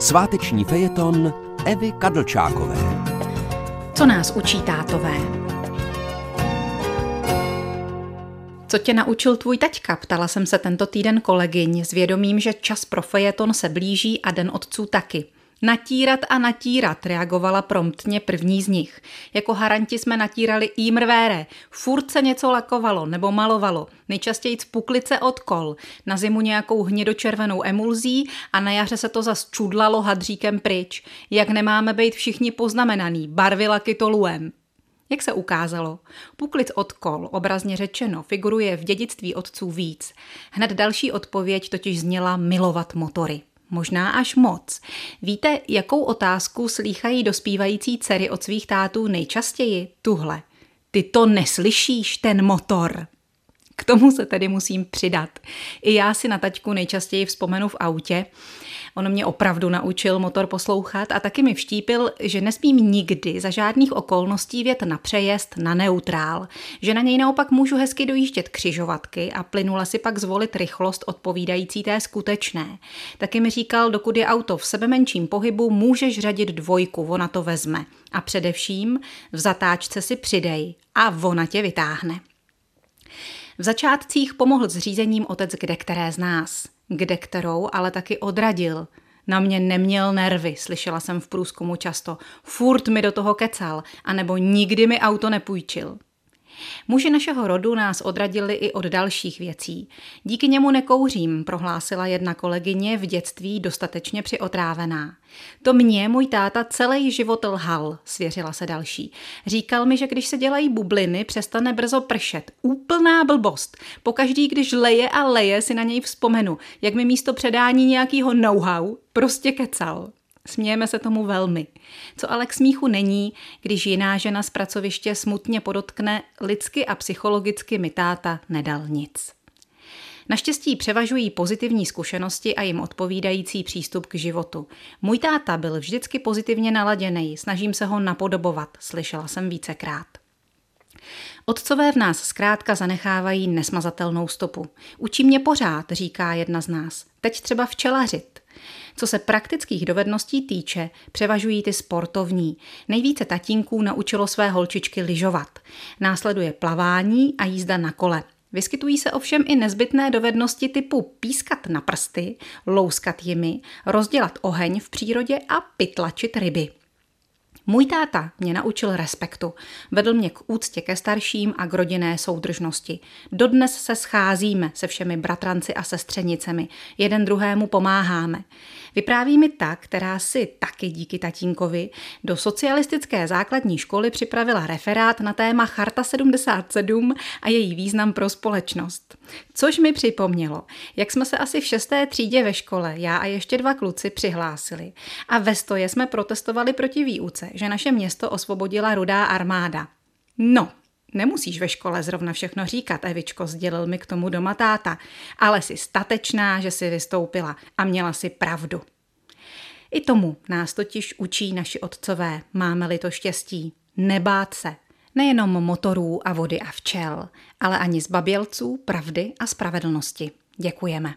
Sváteční fejeton Evy Kadlčákové. Co nás učí tátové? Co tě naučil tvůj taťka? Ptala jsem se tento týden kolegyň s vědomím, že čas pro fejeton se blíží a den otců taky. Natírat a natírat, reagovala promptně první z nich. Jako haranti jsme natírali i mrvére. Furt se něco lakovalo nebo malovalo. Nejčastěji puklice od kol. Na zimu nějakou hnědočervenou emulzí a na jaře se to zas čudlalo hadříkem pryč. Jak nemáme být všichni poznamenaný, barvy laky toluem. Jak se ukázalo, puklic od kol, obrazně řečeno, figuruje v dědictví otců víc. Hned další odpověď totiž zněla milovat motory. Možná až moc. Víte, jakou otázku slýchají dospívající dcery od svých tátů nejčastěji? Tuhle. Ty to neslyšíš, ten motor. K tomu se tedy musím přidat. I já si na taťku nejčastěji vzpomenu v autě. On mě opravdu naučil motor poslouchat a taky mi vštípil, že nesmím nikdy za žádných okolností vět na přejezd na neutrál, že na něj naopak můžu hezky dojíždět křižovatky a plynula si pak zvolit rychlost odpovídající té skutečné. Taky mi říkal, dokud je auto v sebe menším pohybu, můžeš řadit dvojku, ona to vezme. A především v zatáčce si přidej a ona tě vytáhne. V začátcích pomohl s řízením otec kde které z nás, kde kterou ale taky odradil. Na mě neměl nervy, slyšela jsem v průzkumu často. Furt mi do toho kecal, anebo nikdy mi auto nepůjčil. Muži našeho rodu nás odradili i od dalších věcí. Díky němu nekouřím, prohlásila jedna kolegyně v dětství dostatečně přiotrávená. To mě můj táta celý život lhal, svěřila se další. Říkal mi, že když se dělají bubliny, přestane brzo pršet. Úplná blbost. Pokaždý, když leje a leje, si na něj vzpomenu, jak mi místo předání nějakého know-how prostě kecal. Smějeme se tomu velmi. Co ale k smíchu není, když jiná žena z pracoviště smutně podotkne, lidsky a psychologicky mi táta nedal nic. Naštěstí převažují pozitivní zkušenosti a jim odpovídající přístup k životu. Můj táta byl vždycky pozitivně naladěný, snažím se ho napodobovat, slyšela jsem vícekrát. Otcové v nás zkrátka zanechávají nesmazatelnou stopu. Učí mě pořád, říká jedna z nás. Teď třeba včelařit. Co se praktických dovedností týče, převažují ty sportovní. Nejvíce tatínků naučilo své holčičky lyžovat. Následuje plavání a jízda na kole. Vyskytují se ovšem i nezbytné dovednosti typu pískat na prsty, louskat jimi, rozdělat oheň v přírodě a pytlačit ryby. Můj táta mě naučil respektu, vedl mě k úctě ke starším a k rodinné soudržnosti. Dodnes se scházíme se všemi bratranci a sestřenicemi, jeden druhému pomáháme. Vypráví mi ta, která si taky díky tatínkovi do socialistické základní školy připravila referát na téma Charta 77 a její význam pro společnost. Což mi připomnělo, jak jsme se asi v šesté třídě ve škole, já a ještě dva kluci, přihlásili. A ve stoje jsme protestovali proti výuce, že naše město osvobodila rudá armáda. No, Nemusíš ve škole zrovna všechno říkat, Evičko, sdělil mi k tomu doma táta, ale jsi statečná, že jsi vystoupila a měla si pravdu. I tomu nás totiž učí naši otcové, máme-li to štěstí. Nebát se, nejenom motorů a vody a včel, ale ani zbabělců, pravdy a spravedlnosti. Děkujeme.